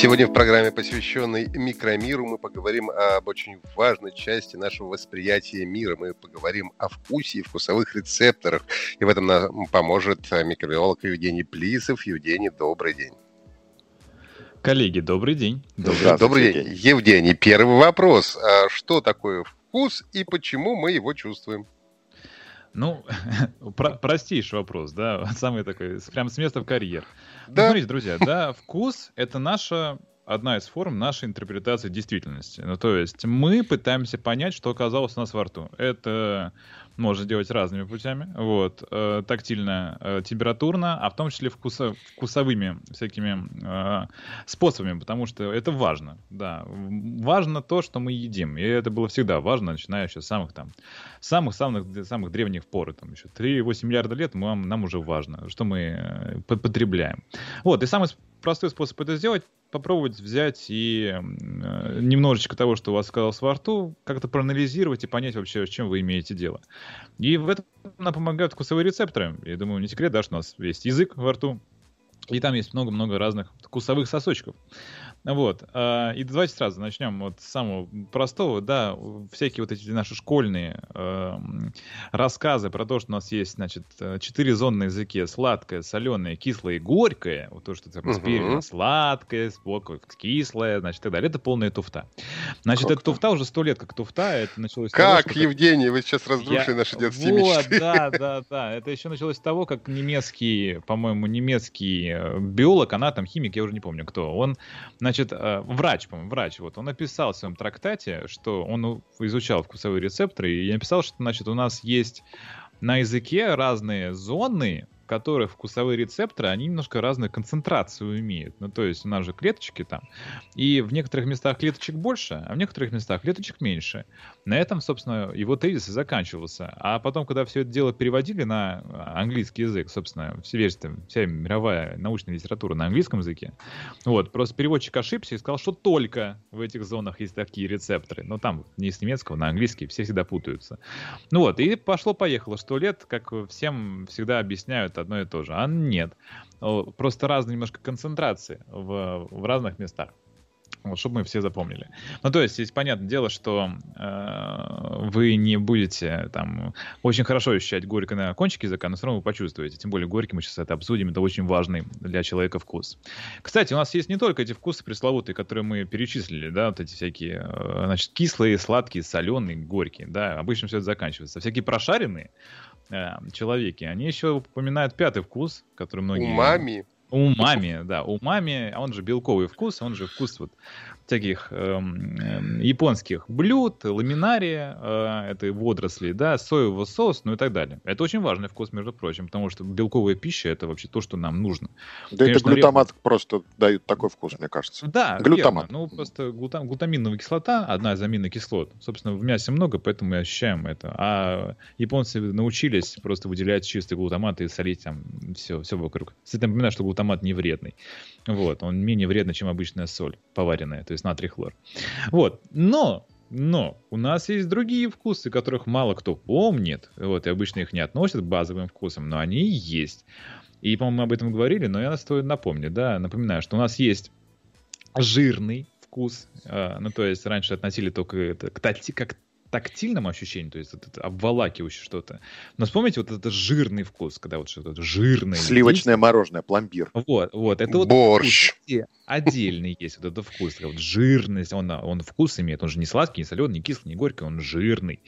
Сегодня в программе, посвященной микромиру, мы поговорим об очень важной части нашего восприятия мира. Мы поговорим о вкусе и вкусовых рецепторах. И в этом нам поможет микробиолог Евгений Плисов. Евгений, добрый день. Коллеги, добрый день. Добрый, добрый день. Евгений, первый вопрос. А что такое вкус и почему мы его чувствуем? Ну, про простейший вопрос, да, самый такой, прям с места в карьер. Да. Ну, смотрите, друзья, да, вкус — это наша одна из форм нашей интерпретации действительности. Ну, то есть мы пытаемся понять, что оказалось у нас во рту. Это можно делать разными путями, вот, э, тактильно, э, температурно, а в том числе вкусо- вкусовыми всякими э, способами, потому что это важно, да. Важно то, что мы едим, и это было всегда важно, начиная еще с самых там, самых-самых самых древних пор, там еще 3-8 миллиарда лет, мы, нам уже важно, что мы э, по- потребляем. Вот, и самый простой способ это сделать, попробовать взять и э, немножечко того, что у вас оказалось во рту, как-то проанализировать и понять вообще, с чем вы имеете дело. И в этом нам помогают вкусовые рецепторы. Я думаю, не секрет, да, что у нас есть язык во рту, и там есть много-много разных вкусовых сосочков. Вот. а, И давайте сразу начнем вот с самого простого. Да, всякие вот эти наши школьные эм, рассказы про то, что у нас есть, значит, э, четыре зоны на языке. Сладкое, соленое, кислое и горькое. Вот то, что там спереди сладкое, сбоку кислое, значит, и так далее. Это полная туфта. Значит, Как эта туфта уже сто лет как туфта. Это началось Как, того, что- Евгений, вы сейчас разрушили я- наши детские вот, мечты. да, да, да. Это еще началось с того, как немецкий, по-моему, немецкий э, биолог, она там химик, я уже не помню кто, он, значит, э, врач, по-моему, врач, вот, он написал в своем трактате, что он изучал вкусовые рецепторы, и написал, что, значит, у нас есть на языке разные зоны, которых вкусовые рецепторы, они немножко разную концентрацию имеют. Ну, то есть у нас же клеточки там, и в некоторых местах клеточек больше, а в некоторых местах клеточек меньше. На этом, собственно, его тезис и заканчивался. А потом, когда все это дело переводили на английский язык, собственно, весь вся мировая научная литература на английском языке, вот, просто переводчик ошибся и сказал, что только в этих зонах есть такие рецепторы. Но там не с немецкого на английский, все всегда путаются. Ну вот, и пошло-поехало. Сто лет, как всем всегда объясняют одно и то же. А нет. Просто разные немножко концентрации в, в разных местах. Вот, чтобы мы все запомнили. Ну, то есть, здесь понятное дело, что э, вы не будете там очень хорошо ощущать горько на кончике языка, но все равно вы почувствуете. Тем более горький, мы сейчас это обсудим, это очень важный для человека вкус. Кстати, у нас есть не только эти вкусы пресловутые, которые мы перечислили, да, вот эти всякие, э, значит, кислые, сладкие, соленые, горькие, да, обычно все это заканчивается. Всякие прошаренные э, человеки, они еще упоминают пятый вкус, который многие... Умами. Умами, да, умами, а он же белковый вкус, он же вкус вот всяких эм, эм, японских блюд, ламинария, э, это водоросли, да, соевого соус, ну и так далее. Это очень важный вкус, между прочим, потому что белковая пища это вообще то, что нам нужно. Да это Конечно, глютамат просто дает такой вкус, мне кажется. Да, Глютамат. верно. Ну, просто глута- глутаминовая кислота, одна из аминокислот. Собственно, в мясе много, поэтому мы ощущаем это. А японцы научились просто выделять чистый глутамат и солить там все, все вокруг. Кстати, напоминаю, что глутамат не вредный. Вот, он менее вредный, чем обычная соль поваренная, то есть натрий хлор. Вот, но но у нас есть другие вкусы, которых мало кто помнит. Вот, и обычно их не относят к базовым вкусам, но они есть. И, по-моему, мы об этом говорили, но я стоит напомнить, да, напоминаю, что у нас есть жирный вкус, э, ну, то есть раньше относили только это к, такти- как тактильному ощущению, то есть это обволакивающее что-то. Но вспомните вот этот жирный вкус, когда вот что-то жирное. Сливочное мороженое, пломбир. есть. Вот, вот, это вот Борщ. вкус, отдельный есть вот этот вкус, вот жирность, он, он вкус имеет, он же не сладкий, не соленый, не кислый, не горький, он жирный.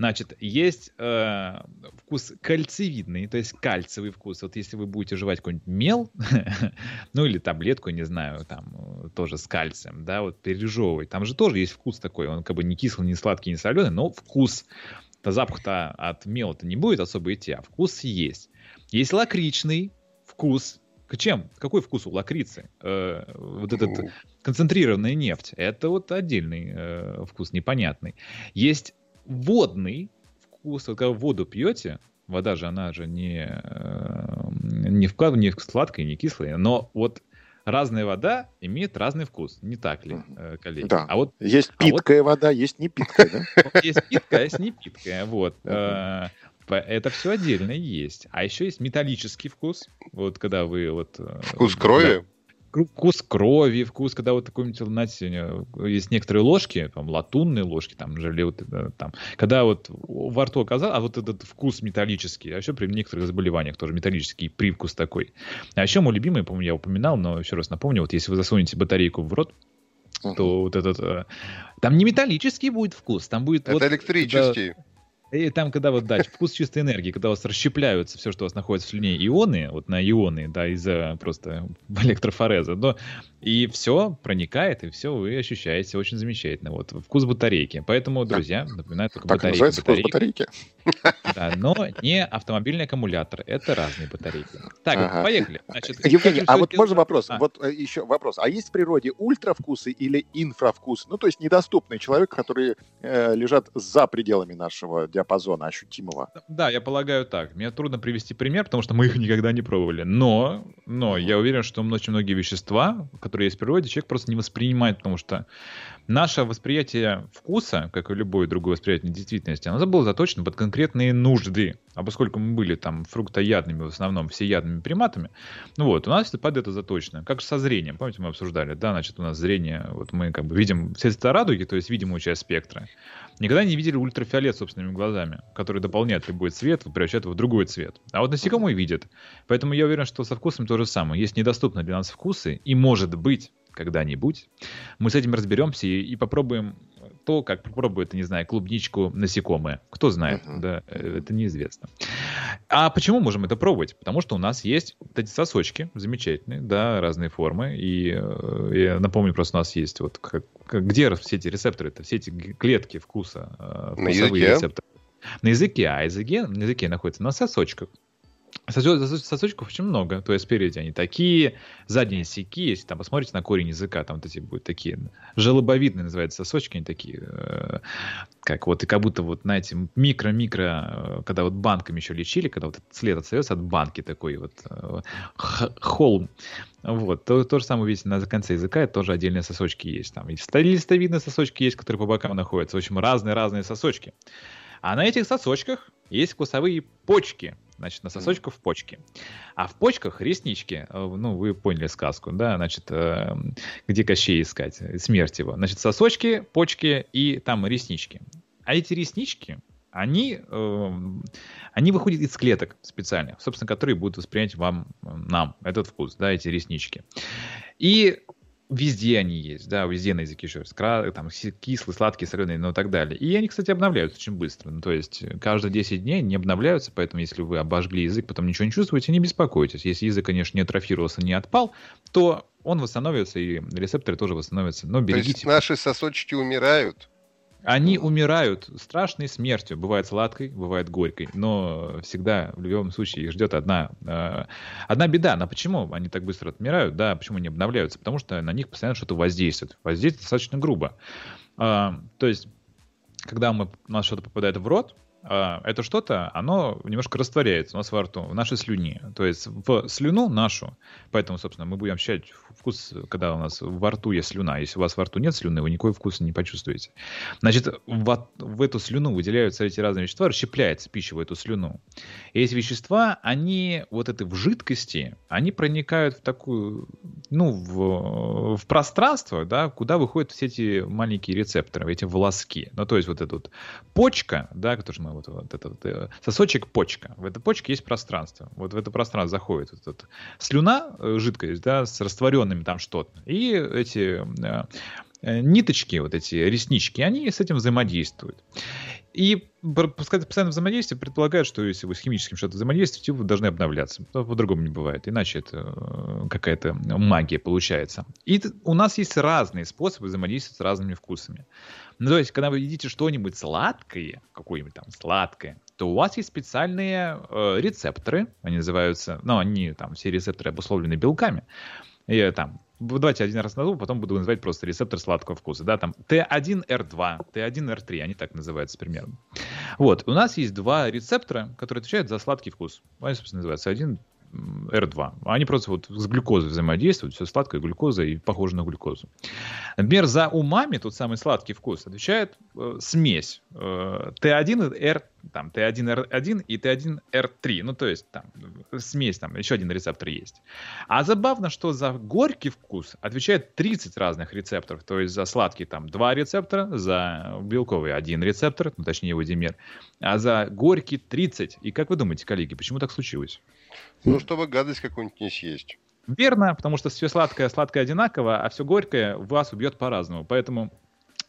Значит, есть э, вкус кальцевидный, то есть кальциевый вкус. Вот если вы будете жевать какой-нибудь мел, ну или таблетку, не знаю, там э, тоже с кальцием, да, вот пережевывать, там же тоже есть вкус такой, он как бы не кислый, не сладкий, не соленый, но вкус. То запах-то от мела-то не будет особо идти, а вкус есть. Есть лакричный вкус, Чем? Какой вкус у лакрицы? Э, вот этот концентрированная нефть. Это вот отдельный э, вкус, непонятный. Есть водный вкус. Вот когда воду пьете, вода же, она же не, э, не, вклад, не сладкая, не кислая, но вот разная вода имеет разный вкус, не так ли, э, коллеги? Да. А вот Есть а вот- питкая вода, есть не питкая, да? есть питкая, а есть не питкая, вот. Э, Это все отдельно есть. А еще есть металлический вкус. Вот когда вы вот... Вкус крови? Вкус крови, вкус, когда вот такой, знаете, есть некоторые ложки, там, латунные ложки, там, желе, вот там, когда вот во рту оказал, а вот этот вкус металлический, а еще при некоторых заболеваниях тоже металлический привкус такой. А еще мой любимый, по-моему, я упоминал, но еще раз напомню, вот если вы засунете батарейку в рот, то вот этот... э, Там не металлический будет вкус, там будет... Это вот, электрический. И там, когда вот, да, вкус чистой энергии, когда у вас расщепляются все, что у вас находится в слюне, ионы, вот на ионы, да, из-за просто электрофореза, но и все проникает, и все вы ощущаете очень замечательно. Вот вкус батарейки. Поэтому, друзья, напоминаю, только Так батарейка. называется вкус батарейка, батарейки. да, но не автомобильный аккумулятор. Это разные батарейки. Так, Ага. поехали. Значит, Евгений, а вот можно вопрос? А. Вот э, еще вопрос. А есть в природе ультравкусы или инфравкусы? Ну, то есть недоступные человеку, которые э, лежат за пределами нашего диапазона ощутимого. Да, я полагаю так. Мне трудно привести пример, потому что мы их никогда не пробовали. Но, но я уверен, что очень многие вещества, которые есть в природе, человек просто не воспринимает, потому что наше восприятие вкуса, как и любое другое восприятие действительности, оно было заточено под конкретные нужды. А поскольку мы были там фруктоядными, в основном всеядными приматами, ну вот, у нас под это заточено. Как со зрением. Помните, мы обсуждали, да, значит, у нас зрение, вот мы как бы видим все цвета радуги, то есть видимую часть спектра. Никогда не видели ультрафиолет собственными глазами, который дополняет любой цвет, превращает его в другой цвет. А вот насекомые видят. Поэтому я уверен, что со вкусом то же самое. Есть недоступные для нас вкусы, и может быть, когда-нибудь, мы с этим разберемся и, и попробуем то, как попробует, не знаю, клубничку насекомые. Кто знает, Мгм. да, это неизвестно. А почему можем это пробовать? Потому что у нас есть вот эти сосочки замечательные, да, разные формы. И э, я напомню, просто у нас есть вот как- где все эти рецепторы, это все эти клетки вкуса, э, На вкусовые языке. рецепторы. На языке, а языке, на языке находится на сосочках. Сосо- сосо- Сосочков очень много, то есть спереди они такие, задние сяки, если там посмотрите на корень языка, там вот эти будут такие желобовидные называются сосочки, они такие, э, как вот, и как будто вот, знаете, микро-микро, э, когда вот банками еще лечили, когда вот след остается от банки такой вот, э, холм, вот, то, то же самое видите на конце языка, это тоже отдельные сосочки есть, там и листовидные сосочки есть, которые по бокам находятся, в общем, разные-разные сосочки. А на этих сосочках есть вкусовые почки. Значит, на сосочках почки. А в почках реснички. Э, Ну, вы поняли сказку, да? Значит, э, где Кощей искать? Смерть его. Значит, сосочки, почки и там реснички. А эти реснички, они, э, они выходят из клеток специальных, собственно, которые будут воспринять вам, нам, этот вкус, да, эти реснички. И везде они есть, да, везде на языке еще раз, кра- там, кислый, сладкий, соленый, ну и так далее. И они, кстати, обновляются очень быстро. Ну, то есть э, каждые 10 дней не обновляются, поэтому если вы обожгли язык, потом ничего не чувствуете, не беспокойтесь. Если язык, конечно, не атрофировался, не отпал, то он восстановится, и рецепторы тоже восстановятся. Но То берегите. есть наши сосочки умирают. Они умирают страшной смертью. Бывает сладкой, бывает горькой. Но всегда, в любом случае, их ждет одна, э, одна беда. Но почему они так быстро отмирают? Да, почему они обновляются? Потому что на них постоянно что-то воздействует. Воздействует достаточно грубо. А, то есть, когда мы, у нас что-то попадает в рот, это что-то, оно немножко растворяется у нас во рту, в нашей слюне. То есть в слюну нашу, поэтому, собственно, мы будем ощущать вкус, когда у нас во рту есть слюна. Если у вас во рту нет слюны, вы никакой вкуса не почувствуете. Значит, в, в эту слюну выделяются эти разные вещества, расщепляется пища в эту слюну. И эти вещества, они вот это в жидкости, они проникают в такую, ну, в, в пространство, да, куда выходят все эти маленькие рецепторы, эти волоски. Ну, то есть вот эта вот почка, да, который мы вот, вот этот вот, э, сосочек почка. В этой почке есть пространство. Вот в это пространство заходит вот эта слюна, э, жидкость, да, с растворенными там что-то. И эти э, ниточки, вот эти реснички, они с этим взаимодействуют. И постоянное взаимодействие предполагает, что если вы с химическим что-то взаимодействуете, вы должны обновляться. Но По-другому не бывает. Иначе это э, какая-то магия получается. И у нас есть разные способы взаимодействовать с разными вкусами. Ну, то есть, когда вы едите что-нибудь сладкое, какое-нибудь там сладкое, то у вас есть специальные э, рецепторы, они называются, ну, они там, все рецепторы обусловлены белками, и там давайте один раз назову, потом буду называть просто рецептор сладкого вкуса. Да, там Т1Р2, Т1Р3, они так называются примерно. Вот, у нас есть два рецептора, которые отвечают за сладкий вкус. Они, собственно, называются один R2. Они просто вот с глюкозой взаимодействуют, все сладкое, глюкоза и похоже на глюкозу. Например, за умами, тот самый сладкий вкус, отвечает э, смесь э, Т1R, там, Т1R1 и Т1R3. Ну, то есть, там, смесь, там, еще один рецептор есть. А забавно, что за горький вкус отвечает 30 разных рецепторов. То есть, за сладкий там два рецептора, за белковый один рецептор, ну, точнее, его димер, а за горький 30. И как вы думаете, коллеги, почему так случилось? Ну, чтобы гадость какую-нибудь не съесть. Верно, потому что все сладкое, сладкое одинаково, а все горькое вас убьет по-разному. Поэтому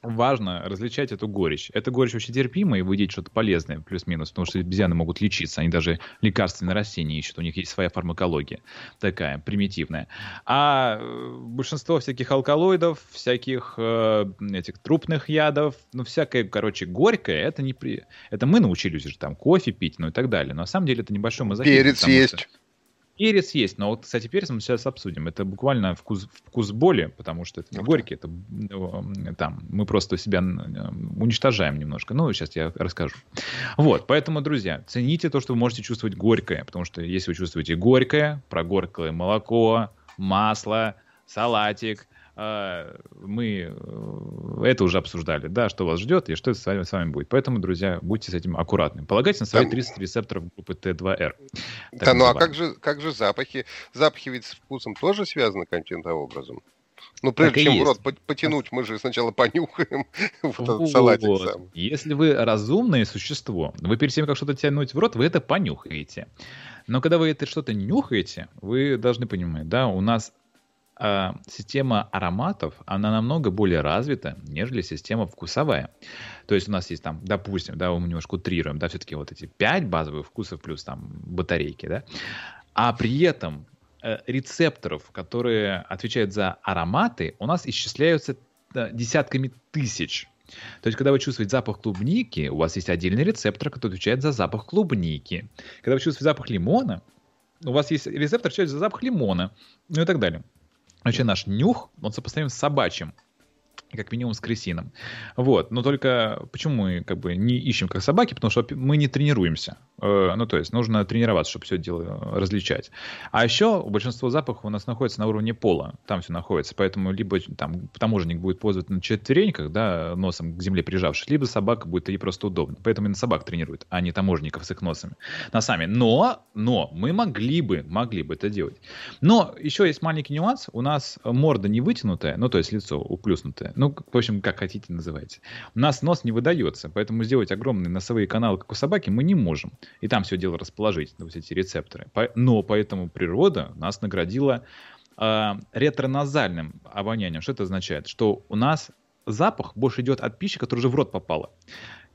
важно различать эту горечь. Эта горечь вообще терпима, и вы едите что-то полезное, плюс-минус, потому что обезьяны могут лечиться, они даже лекарственные растения ищут, у них есть своя фармакология, такая примитивная. А э, большинство всяких алкалоидов, всяких э, этих трупных ядов, ну, всякое, короче, горькое, это не при... Это мы научились уже там кофе пить, ну и так далее. Но на самом деле это небольшой мазохизм. Перец есть. Что... Перец есть, но вот, кстати, перец мы сейчас обсудим. Это буквально вкус, вкус боли, потому что это не горький, это там мы просто себя уничтожаем немножко. Ну, сейчас я расскажу. Вот, поэтому, друзья, цените то, что вы можете чувствовать горькое, потому что если вы чувствуете горькое, прогорклое молоко, масло, салатик, мы э, это уже обсуждали, да, что вас ждет и что с вами, с вами будет. Поэтому, друзья, будьте с этим аккуратны. Полагайтесь на свои 30 рецепторов группы Т2Р. Да, ну а как же, как же запахи? Запахи ведь с вкусом тоже связаны каким-то образом? Ну, прежде чем в рот потянуть, мы же сначала понюхаем вот этот салатик сам. Если вы разумное существо, вы перед тем, как что-то тянуть в рот, вы это понюхаете. Но когда вы это что-то нюхаете, вы должны понимать, да, у нас э, система ароматов, она намного более развита, нежели система вкусовая. То есть у нас есть там, допустим, да, мы немножко утрируем, да, все-таки вот эти пять базовых вкусов плюс там батарейки, да, а при этом э, рецепторов, которые отвечают за ароматы, у нас исчисляются да, десятками тысяч. То есть, когда вы чувствуете запах клубники, у вас есть отдельный рецептор, который отвечает за запах клубники. Когда вы чувствуете запах лимона, у вас есть рецептор, отвечает за запах лимона, ну и так далее. Вообще наш нюх, он сопоставим с собачьим как минимум с крысином. Вот. Но только почему мы как бы не ищем как собаки? Потому что мы не тренируемся. Э, ну, то есть нужно тренироваться, чтобы все дело различать. А еще большинство запахов у нас находится на уровне пола. Там все находится. Поэтому либо там таможенник будет пользоваться на четвереньках, да, носом к земле прижавшись, либо собака будет ей просто удобно. Поэтому именно собак тренируют, а не таможенников с их носами. На сами. Но, но мы могли бы, могли бы это делать. Но еще есть маленький нюанс. У нас морда не вытянутая, ну, то есть лицо уплюснутое ну, в общем, как хотите называйте. У нас нос не выдается, поэтому сделать огромные носовые каналы, как у собаки, мы не можем. И там все дело расположить, вот эти рецепторы. Но поэтому природа нас наградила э, ретроназальным обонянием. Что это означает? Что у нас запах больше идет от пищи, которая уже в рот попала.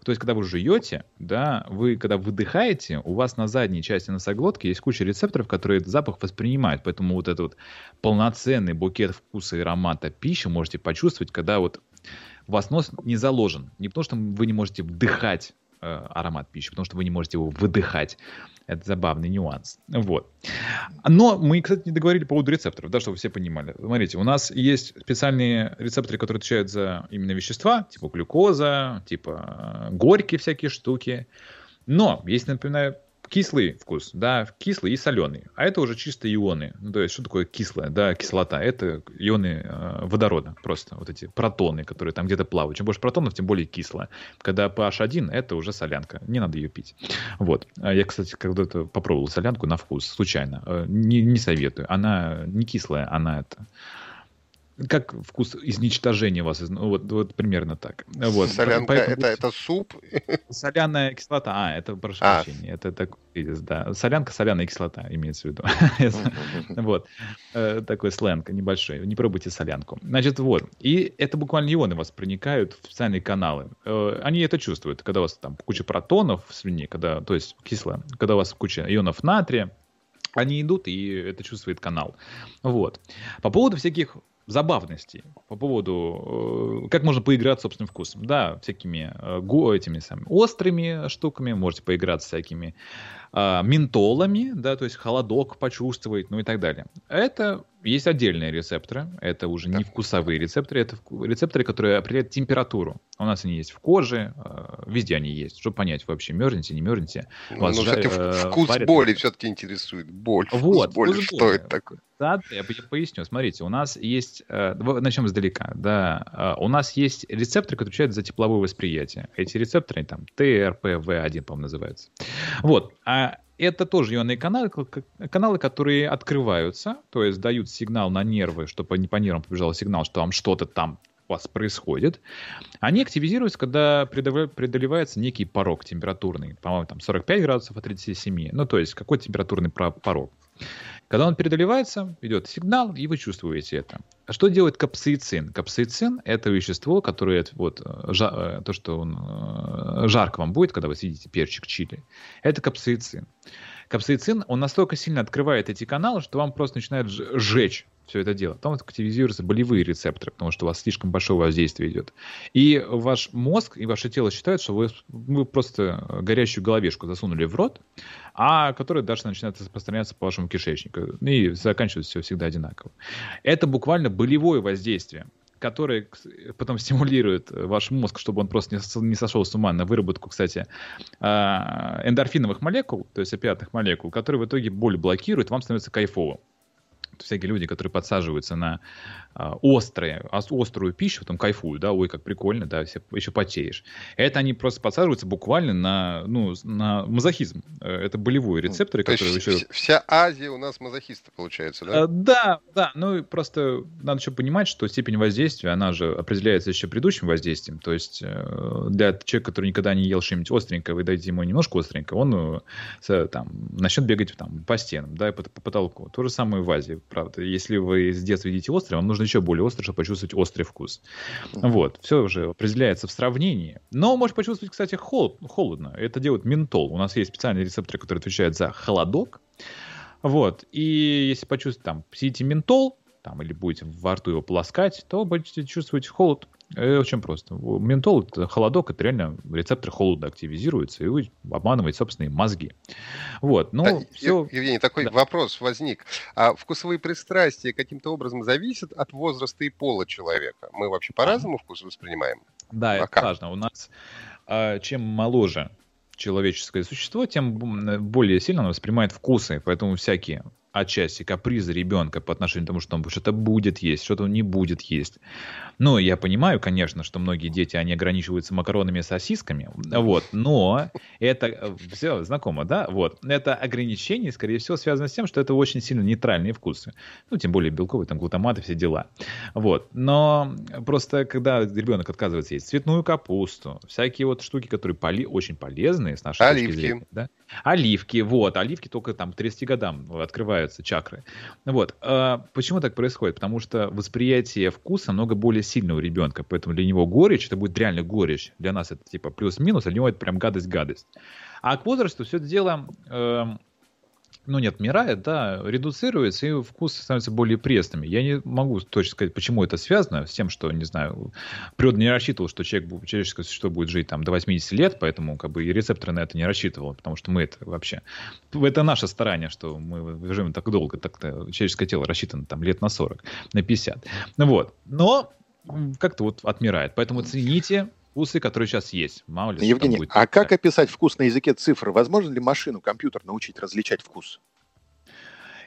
То есть, когда вы жуете, да, вы, когда выдыхаете, у вас на задней части носоглотки есть куча рецепторов, которые этот запах воспринимают. Поэтому вот этот вот полноценный букет вкуса и аромата пищи можете почувствовать, когда вот у вас нос не заложен. Не потому, что вы не можете вдыхать э, аромат пищи, потому что вы не можете его выдыхать. Это забавный нюанс. Вот. Но мы, кстати, не договорили по поводу рецепторов, да, чтобы все понимали. Смотрите, у нас есть специальные рецепторы, которые отвечают за именно вещества, типа глюкоза, типа э, горькие всякие штуки. Но есть, например, кислый вкус, да, кислый и соленый. А это уже чисто ионы. Ну, то есть, что такое кислое, да, кислота? Это ионы э, водорода, просто вот эти протоны, которые там где-то плавают. Чем больше протонов, тем более кислое. Когда pH 1, это уже солянка, не надо ее пить. Вот. А я, кстати, когда-то попробовал солянку на вкус, случайно. Э, не, не советую. Она не кислая, она это как вкус изничтожения вас? Ну, вот, вот примерно так. Вот. Солянка Поэтому, это, это суп? Соляная кислота. А, это прошу а. прощения. Это так, да. Солянка, соляная кислота имеется в виду. вот. Э, такой сленг небольшой. Не пробуйте солянку. Значит, вот. И это буквально ионы вас проникают в специальные каналы. Э, они это чувствуют, когда у вас там куча протонов в слюне, когда, то есть кисло, когда у вас куча ионов натрия, они идут, и это чувствует канал. Вот. По поводу всяких забавностей по поводу, э, как можно поиграть собственным вкусом. Да, всякими э, го, этими самыми острыми штуками, можете поиграть с всякими э, ментолами, да, то есть холодок почувствовать, ну и так далее. Это есть отдельные рецепторы, это уже не вкусовые рецепторы, это рецепторы, которые определяют температуру. У нас они есть в коже, э, везде они есть, чтобы понять, вообще мерзнете, не мерзнете. Ну, все-таки э, вкус парит, боли все-таки интересует. Боль, вкус вот, боли, вкус что боли. это такое? Да, я поясню. Смотрите, у нас есть, э, начнем издалека, да, у нас есть рецепторы, которые отвечают за тепловое восприятие. Эти рецепторы, там, ТРПВ1, по-моему, называются. Вот, а это тоже ионные каналы, каналы, которые открываются, то есть дают сигнал на нервы, чтобы не по нервам побежал сигнал, что там что-то там у вас происходит. Они активизируются, когда преодолевается некий порог температурный. По-моему, там 45 градусов от 37. Ну, то есть какой температурный порог. Когда он преодолевается, идет сигнал, и вы чувствуете это. Что делает капсаицин? Капсаицин – это вещество, которое, вот, э, жа, э, то, что он, э, жарко вам будет, когда вы съедите перчик чили. Это капсаицин. Капсаицин, он настолько сильно открывает эти каналы, что вам просто начинает сжечь все это дело. Там активизируются болевые рецепторы, потому что у вас слишком большое воздействие идет. И ваш мозг и ваше тело считают, что вы, вы просто горящую головешку засунули в рот, а которая дальше начинает распространяться по вашему кишечнику. И заканчивается все всегда одинаково. Это буквально болевое воздействие которое потом стимулирует ваш мозг, чтобы он просто не сошел с ума на выработку, кстати, а, эндорфиновых молекул, то есть опиатных молекул, которые в итоге боль блокируют, вам становится кайфово всякие люди, которые подсаживаются на а, острые, острую пищу, там кайфуют, да, ой, как прикольно, да, еще потеешь. Это они просто подсаживаются буквально на, ну, на мазохизм. Э, это болевые рецепторы, То которые есть еще... Вся Азия у нас мазохисты, получается, да? А, да, да, ну просто надо еще понимать, что степень воздействия, она же определяется еще предыдущим воздействием. То есть э, для человека, который никогда не ел что-нибудь остренькое, вы дадите ему немножко остренькое, он там начнет бегать там, по стенам, да, по, по потолку. То же самое в Азии правда. Если вы с детства едите острое, вам нужно еще более острый, чтобы почувствовать острый вкус. Вот, все уже определяется в сравнении. Но можешь почувствовать, кстати, холод, холодно. Это делает ментол. У нас есть специальные рецепторы, которые отвечают за холодок. Вот, и если почувствовать там, сидите ментол, там, или будете во рту его полоскать, то будете чувствовать холод. Это очень просто. Ментол, это холодок, это реально рецепторы холода активизируются, и вы обманываете собственные мозги. Вот, ну, да, все... Евгений, такой да. вопрос возник. А вкусовые пристрастия каким-то образом зависят от возраста и пола человека? Мы вообще по-разному вкус воспринимаем? Да, а это как? важно. У нас а, чем моложе человеческое существо, тем более сильно оно воспринимает вкусы. Поэтому всякие отчасти капризы ребенка по отношению к тому, что он что-то будет есть, что-то он не будет есть. Но я понимаю, конечно, что многие дети, они ограничиваются макаронами и сосисками, вот, но это э, все знакомо, да, вот. Это ограничение, скорее всего, связано с тем, что это очень сильно нейтральные вкусы. Ну, тем более белковые, там, глутаматы, все дела. Вот. Но просто, когда ребенок отказывается есть цветную капусту, всякие вот штуки, которые поли очень полезные с нашей Оливки. точки зрения, да, Оливки, вот, оливки только там к 30 годам открываются чакры. Вот. А почему так происходит? Потому что восприятие вкуса много более сильно у ребенка, поэтому для него горечь, это будет реально горечь. Для нас это типа плюс-минус, а для него это прям гадость-гадость. А к возрасту все это дело э, ну, не отмирает, да, редуцируется, и вкус становится более пресными. Я не могу точно сказать, почему это связано с тем, что, не знаю, природа не рассчитывала, что человек, человеческое существо будет жить там до 80 лет, поэтому как бы и рецепторы на это не рассчитывал, потому что мы это вообще... Это наше старание, что мы живем так долго, так-то человеческое тело рассчитано там лет на 40, на 50. Ну вот. Но как-то вот отмирает. Поэтому цените вкусы, которые сейчас есть. Мало ли, Евгений, будет. а как описать вкус на языке цифр? Возможно ли машину, компьютер научить различать вкус?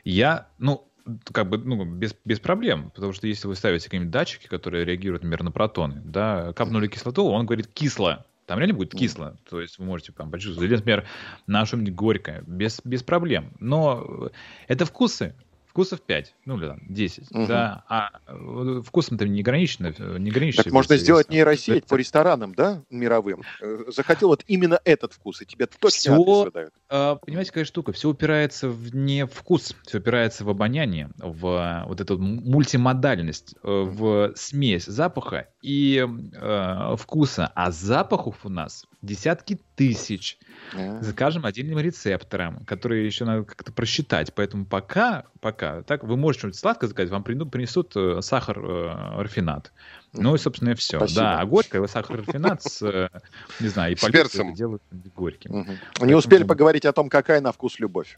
Я, ну, как бы, ну, без, без проблем, потому что если вы ставите какие-нибудь датчики, которые реагируют, например, на протоны, да, капнули кислоту, он говорит кисло, там реально будет кисло, то есть вы можете там почувствовать, или, например, на что-нибудь горькое, без, без проблем, но это вкусы, вкусов 5, ну или там 10, угу. да, а э, вкусом-то не ограничено. Не ограничено так можно сделать нейросеть по ресторанам, да, мировым. Э, захотел вот именно этот вкус, и тебе точно все, выдают. А, понимаете, какая штука? Все упирается в не вкус, все упирается в обоняние, в вот эту мультимодальность, э, в смесь запаха и э, вкуса. А запахов у нас десятки тысяч за каждым отдельным рецептором, которые еще надо как-то просчитать. Поэтому пока пока. Так, вы можете что-нибудь сладкое заказать, вам принесут э, сахар, э, рафинат. Ну и, собственно, и все. Спасибо. Да, а горькое, сахар рафинат с, э, не знаю, и С перцем. делают горьким. Мгм. Не успели поговорить о том, какая на вкус любовь.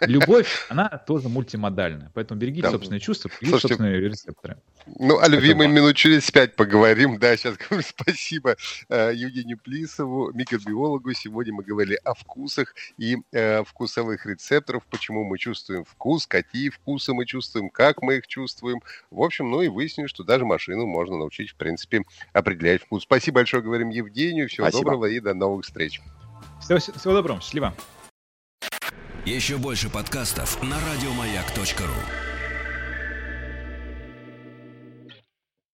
Любовь, она тоже мультимодальная, поэтому берегите Да. собственные чувства, берегите Слушайте, собственные рецепторы. Ну, о любимой минут через пять поговорим. Да, сейчас говорю спасибо э, Евгению Плисову, микробиологу. Сегодня мы говорили о вкусах и э, вкусовых рецепторах, почему мы чувствуем вкус, какие вкусы мы чувствуем, как мы их чувствуем. В общем, ну и выяснили, что даже машину можно научить, в принципе, определять вкус. Спасибо большое, говорим Евгению. Всего Спасибо. доброго и до новых встреч. Всего, всего доброго, счастливо. Еще больше подкастов на радиомаяк.ру.